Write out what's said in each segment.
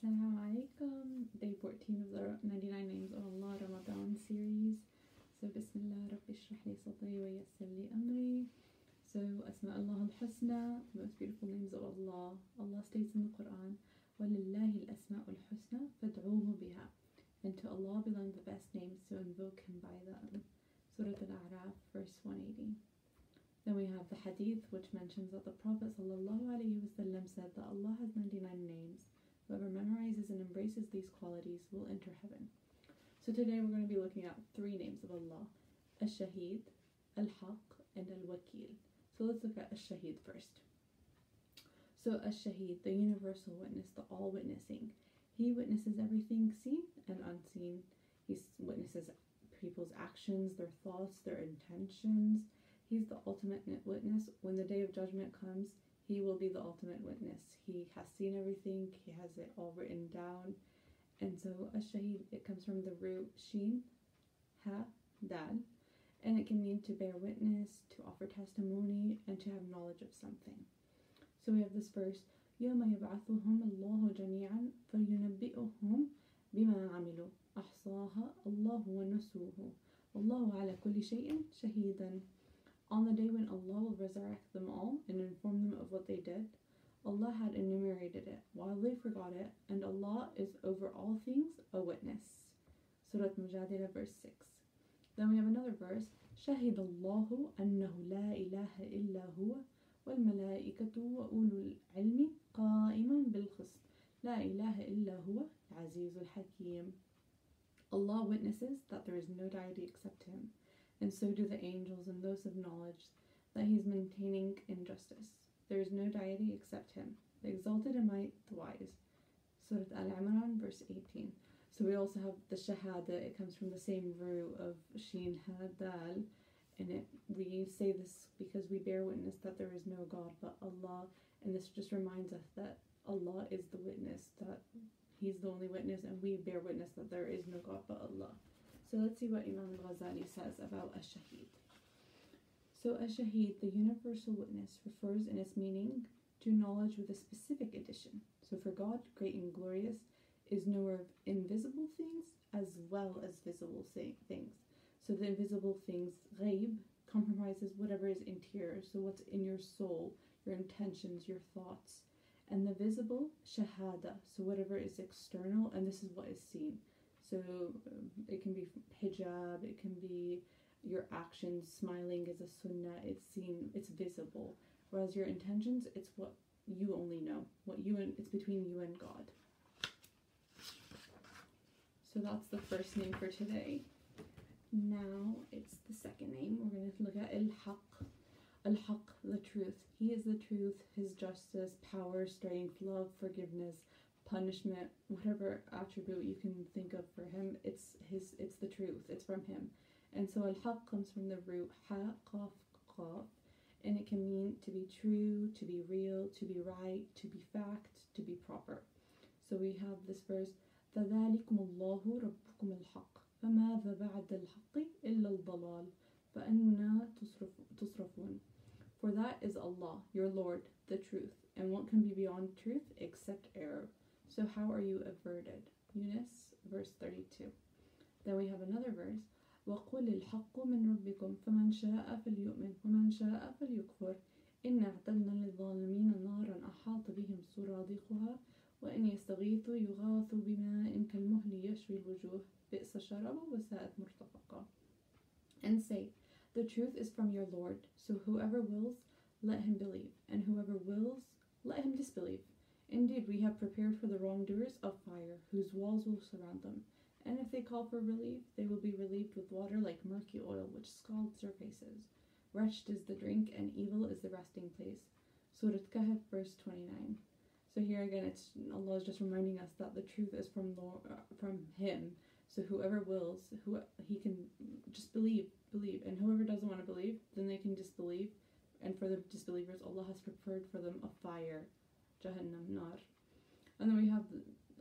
Assalamu alaikum. Day 14 of the 99 Names of Allah Ramadan series. So, Bismillah, Rabbi shrah li sadri wa yassir li amri. So, Asma Allah al-Husna, the most beautiful names of Allah. Allah states in the Quran, وَلِلَّهِ الْأَسْمَاءُ الْحُسْنَى فَادْعُوهُ بِهَا And to Allah belong the best names, so invoke Him by them. Surah Al-A'raf, verse 180. Then we have the hadith which mentions that the Prophet ﷺ said that Allah has 99 names. Whoever memorizes and embraces these qualities will enter heaven. So today we're going to be looking at three names of Allah Al-Shaheed, Al-Haq, and Al-Wakil. So let's look at Al-Shaheed first. So Al-Shaheed, the universal witness, the all-witnessing. He witnesses everything seen and unseen. He witnesses people's actions, their thoughts, their intentions He's the ultimate witness. When the day of judgment comes, he will be the ultimate witness. He has seen everything, he has it all written down. And so, a shaheed, it comes from the root sheen, ha, dal, and it can mean to bear witness, to offer testimony, and to have knowledge of something. So, we have this verse يوم يبعثهم الله جميعا فينبئهم بما عملوا أحصاها الله ونسوه والله على كل شيء شهيدا on the day when Allah will resurrect them all and inform them of what they did, Allah had enumerated it while they forgot it, and Allah is over all things a witness. Surah Mujadila, verse 6. Then we have another verse شهد الله أنه لا إله إلا هو والملائكة وأولو العلم قائما بالقسط لا إله إلا هو العزيز الحكيم Allah witnesses that there is no deity except Him and so do the angels and those of knowledge, that he is maintaining injustice. There is no deity except him, the exalted and might, the wise. Surah Al Imran, verse 18. So we also have the Shahada, it comes from the same root of Shin Hadal, and it, we say this because we bear witness that there is no God but Allah, and this just reminds us that Allah is the witness, that He's the only witness, and we bear witness that there is no God but Allah. So let's see what Imam Ghazali says about Ash-Shahid. So Ash-Shahid, the universal witness, refers in its meaning to knowledge with a specific addition. So for God, great and glorious, is knower of invisible things as well as visible things. So the invisible things, ghaib, compromises whatever is interior, so what's in your soul, your intentions, your thoughts. And the visible, shahada, so whatever is external, and this is what is seen. So um, it can be hijab, it can be your actions, smiling is a sunnah, it's seen, it's visible. Whereas your intentions, it's what you only know, what you and it's between you and God. So that's the first name for today. Now it's the second name. We're going to look at Al Haq. Al Haq, the truth. He is the truth, his justice, power, strength, love, forgiveness, punishment, whatever attribute you can think of for him, it's his it's the truth. It's from him. And so al-haq comes from the root ha qaf qaf and it can mean to be true, to be real, to be right, to be fact, to be proper. So we have this verse فذلكم الله ربكم الحق فماذا بعد الحق إلا الضلال فأنا تصرفون For that is Allah, your Lord, the truth, and what can be beyond truth except error. So how are you averted? Yunus, verse 32. Then we have another verse. وقل الحق من ربكم فمن شاء فليؤمن ومن شاء فليكفر إن أعتدنا للظالمين نارا أحاط بهم سرادقها وإن يستغيثوا يغاثوا بماء كالمهل يشوي الوجوه بئس الشراب وساءت مرتفقا And say, The truth is from your Lord, so whoever wills, let him believe, and whoever wills, let him disbelieve. Indeed, we have prepared for the wrongdoers a fire, whose walls will surround them. And if they call for relief, they will be relieved with water like murky oil, which scalds their faces. Wretched is the drink, and evil is the resting place. Surah Kahf, verse 29. So here again, it's Allah is just reminding us that the truth is from Lord, uh, from Him. So whoever wills, who He can just believe, believe, and whoever doesn't want to believe, then they can disbelieve. And for the disbelievers, Allah has prepared for them a fire Jahannam Nar. And then we have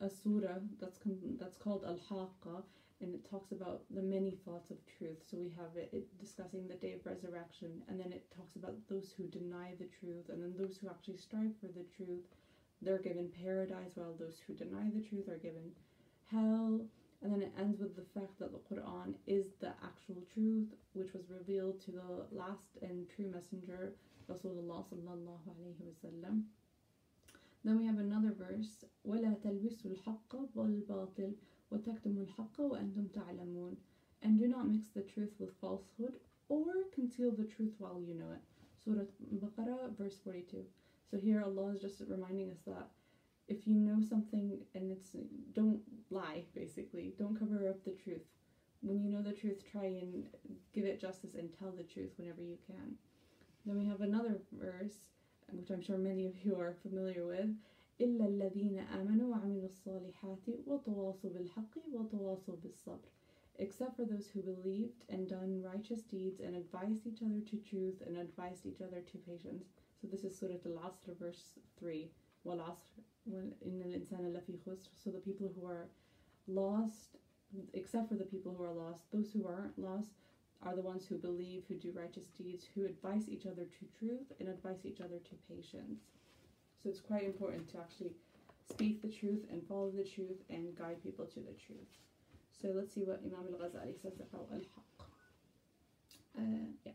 a surah that's that's called Al Haqqa, and it talks about the many thoughts of truth. So we have it, it, discussing the day of resurrection, and then it talks about those who deny the truth, and then those who actually strive for the truth, they're given paradise, while those who deny the truth are given hell. And then it ends with the fact that the Quran is the actual truth, which was revealed to the last and true messenger, Rasulullah sallallahu alayhi wasallam. Then we have another verse, وَلَا تَلْبِسُوا الْحَقَّ وَالْبَاطِلِ وَتَكْتُمُوا الْحَقَّ وَأَنْتُمْ تَعْلَمُونَ And do not mix the truth with falsehood or conceal the truth while you know it. Surah Baqarah, verse 42. So here Allah is just reminding us that if you know something and it's don't lie basically don't cover up the truth when you know the truth try and give it justice and tell the truth whenever you can then we have another verse which i'm sure many of you are familiar with إلا الذين آمنوا وعملوا الصالحات وتواصوا بالحق وتواصوا بالصبر except for those who believed and done righteous deeds and advised each other to truth and advised each other to patience. So this is Surah Al-Asr verse 3. وَالْعَصْرِ in الإنسان لفي خسر so the people who are lost except for the people who are lost those who aren't lost are the ones who believe who do righteous deeds who advise each other to truth and advise each other to patience. So it's quite important to actually speak the truth and follow the truth and guide people to the truth. So let's see what Imam al-Ghazali says about al-haq. Uh, yeah.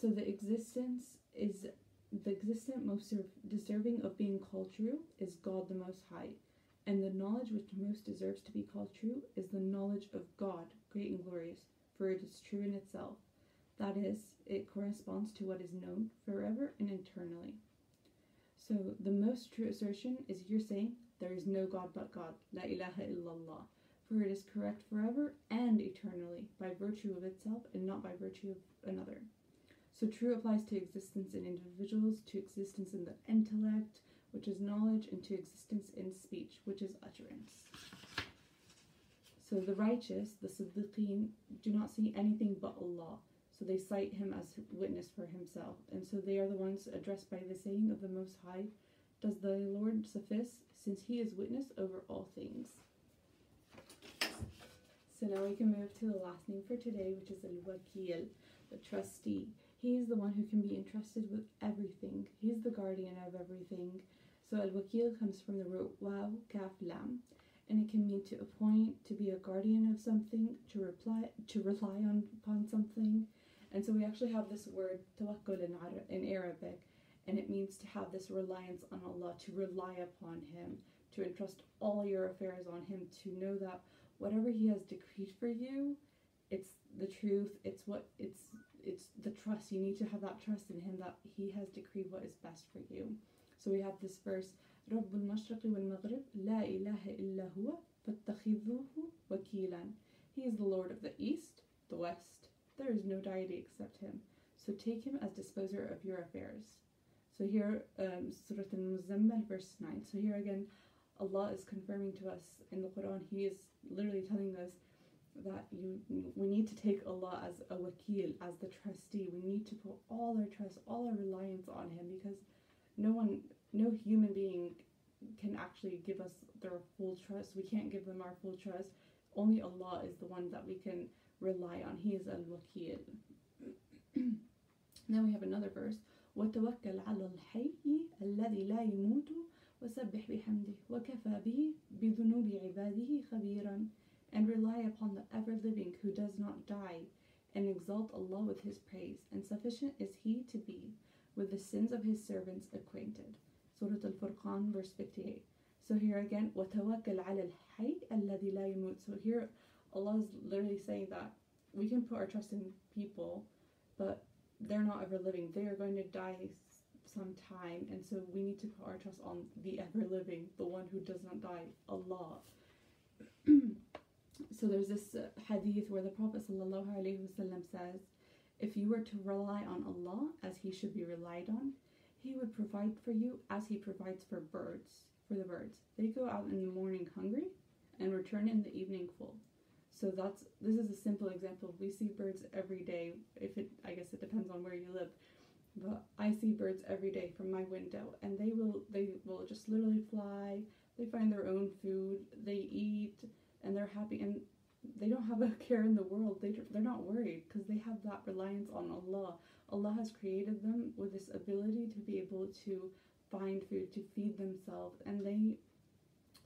So the existence is the existent most deserving of being called true is God the Most High, and the knowledge which most deserves to be called true is the knowledge of God, great and glorious, for it is true in itself. That is, it corresponds to what is known forever and eternally. So the most true assertion is you're saying there is no God but God, La ilaha illallah, for it is correct forever and eternally by virtue of itself and not by virtue of another. So true applies to existence in individuals, to existence in the intellect, which is knowledge, and to existence in speech, which is utterance. So the righteous, the Siddiqeen, do not see anything but Allah. So they cite him as witness for himself. And so they are the ones addressed by the saying of the Most High Does the Lord suffice, since he is witness over all things? So now we can move to the last name for today, which is Al Wakil, the trustee. He is the one who can be entrusted with everything. He's the guardian of everything. So al-wakil comes from the root waw, kaf, lam, and it can mean to appoint, to be a guardian of something, to reply, to rely on upon something. And so we actually have this word tawakkul in, in Arabic, and it means to have this reliance on Allah, to rely upon Him, to entrust all your affairs on Him, to know that whatever He has decreed for you, it's the truth. It's what it's it's the trust. You need to have that trust in Him that He has decreed what is best for you. So we have this verse, رب المشرق والمغرب لا إله إلا هو فاتخذوه وكيلا. He is the Lord of the East, the West. There is no deity except Him. So take Him as disposer of your affairs. So here, um, Surah Al-Muzammil, verse 9. So here again, Allah is confirming to us in the Quran, He is literally telling us that you we need to take Allah as a wakil, as the trustee. We need to put all our trust, all our reliance on Him because no one, no human being can actually give us their full trust. We can't give them our full trust. Only Allah is the one that we can rely on. He is al wakil. now we have another verse. وتوكل على الحي الذي لا يموت So here again, وَتَوَكَّلْ عَلَى الْحَيِّ الَّذِي لَا يَمُوتُ So here, Allah is literally saying that we can put our trust in people, but they're not ever living. They are going to die sometime, and so we need to put our trust on the ever living, the one who does not die, Allah. So there's this uh, hadith where the Prophet ﷺ says, if you were to rely on Allah as He should be relied on, He would provide for you as He provides for birds, for the birds. They go out in the morning hungry and return in the evening full. So that's this is a simple example. We see birds every day. If it, I guess it depends on where you live, but I see birds every day from my window, and they will they will just literally fly. They find their own food. They eat and they're happy and they don't have a care in the world. They they're not worried because they have that reliance on Allah. Allah has created them with this ability to be able to find food to feed themselves and they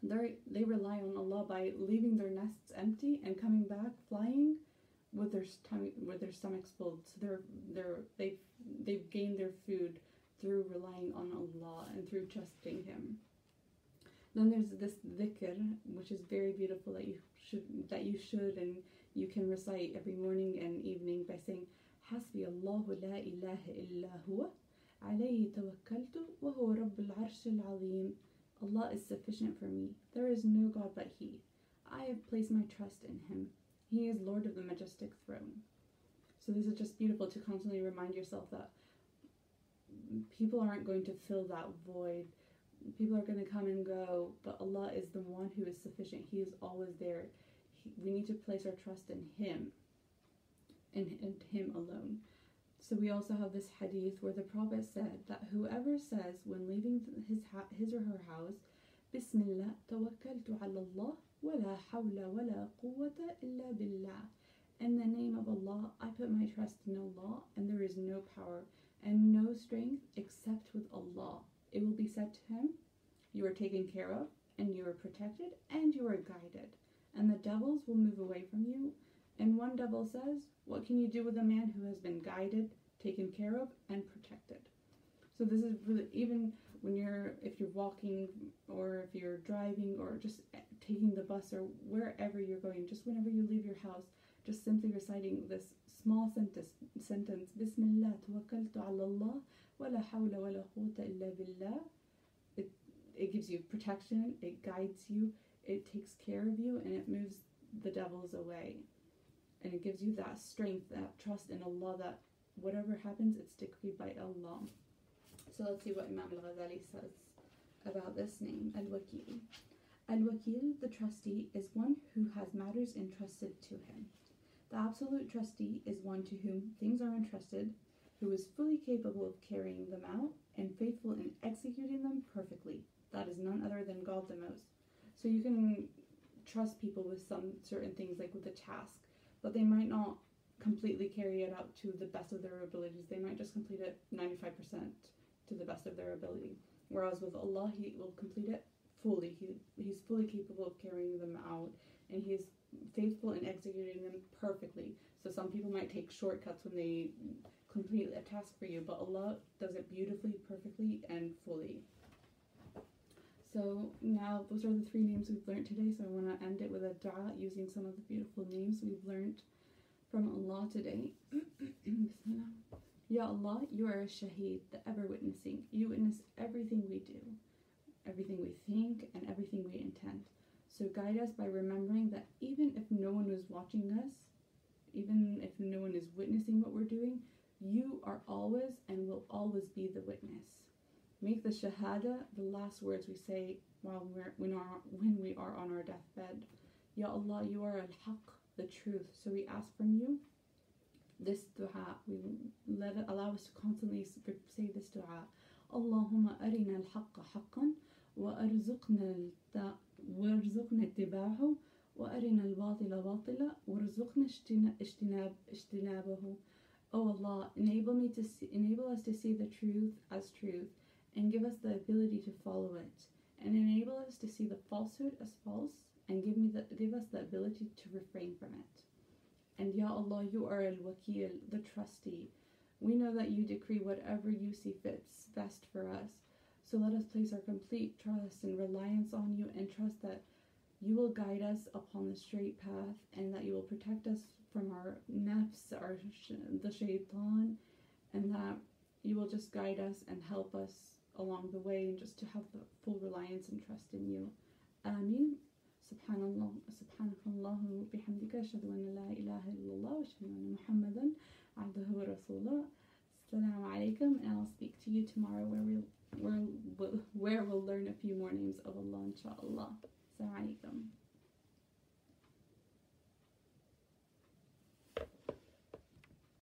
they they rely on Allah by leaving their nests empty and coming back flying with their stomach with their stomachs full. So they're they're they've they've gained their food through relying on Allah and through trusting Him. Then there's this dhikr, which is very beautiful that you should that you should and you can recite every morning and evening by saying Hasbi Allahu la ilaha illa huwa عليه توكلت وهو رب العرش العظيم Allah is sufficient for me. There is no God but He. I have placed my trust in Him. He is Lord of the majestic throne. So this is just beautiful to constantly remind yourself that people aren't going to fill that void. People are going to come and go, but Allah is the one who is sufficient. He is always there. He, we need to place our trust in Him and, and Him alone. So we also have this hadith where the Prophet said that whoever says when leaving his his or her house, Bismillah tawakkaltu ala Allah wa la hawla wa la quwwata illa billah. In the name of Allah, I put my trust in Allah, and there is no power and no strength except with Allah. It will be said to him, You are taken care of, and you are protected, and you are guided, and the devils will move away from you. And one devil says, What can you do with a man who has been guided, taken care of, and protected? So this is really even when you're if you're walking or if you're driving or just taking the bus or wherever you're going, just whenever you leave your house, just simply reciting this small sentence Bismillah tawakkaltu ala Allah wa la hawla wa la quwwata illa billah. It it gives you protection, it guides you, it takes care of you, and it moves the devils away. And it gives you that strength, that trust in Allah that whatever happens, it's decreed by Allah. So let's see what Imam al Ghazali says about this name, Al Wakil. Al Wakil, the trustee, is one who has matters entrusted to him. The absolute trustee is one to whom things are entrusted, who is fully capable of carrying them out and faithful in executing them perfectly. That is none other than God the Most. So you can trust people with some certain things, like with a task, but they might not completely carry it out to the best of their abilities. They might just complete it 95% to the best of their ability. Whereas with Allah, He will complete it fully. He, he's fully capable of carrying them out, and He is faithful in executing them perfectly. So some people might take shortcuts when they complete a task for you, but Allah does it beautifully, perfectly, and fully. So now those are the three names we've learned today. So I want to end it with a dua using some of the beautiful names we've learned from Allah today. Ya Allah, you are a shaheed, the ever witnessing. You witness everything we do, everything we think, and everything we intend. So guide us by remembering that even if no one is watching us, even if no one is witnessing what we're doing, you are always and will always be the witness. Make the shahada the last words we say while we're when, our, when we are on our deathbed. Ya Allah, you are al-haq, the truth. So we ask from you this dua. We let it allow us to constantly say this dua. Allahumma arina al-haqqa haqqan wa arzuqna وارزقنا اتباعه وأرنا الباطل باطلا وارزقنا اجتناب اجتنابه Oh Allah, enable me to see, enable us to see the truth as truth, and give us the ability to follow it, and enable us to see the falsehood as false, and give me the, give us the ability to refrain from it. And Ya Allah, you are al Wakil, the trustee. We know that you decree whatever you see fits best for us. So let us place our complete trust and reliance on you and trust that you will guide us upon the straight path and that you will protect us from our nafs, our sh- the shaitan, and that you will just guide us and help us along the way and just to have the full reliance and trust in you. Ameen. سبحان الله سبحانك اللهم وبحمدك أشهد أن لا إله إلا الله وأشهد أن محمدا عبده ورسوله السلام عليكم and I'll speak to you tomorrow where we where we'll, where we'll learn a few more names of Allah inshallah. Assalamu alaikum.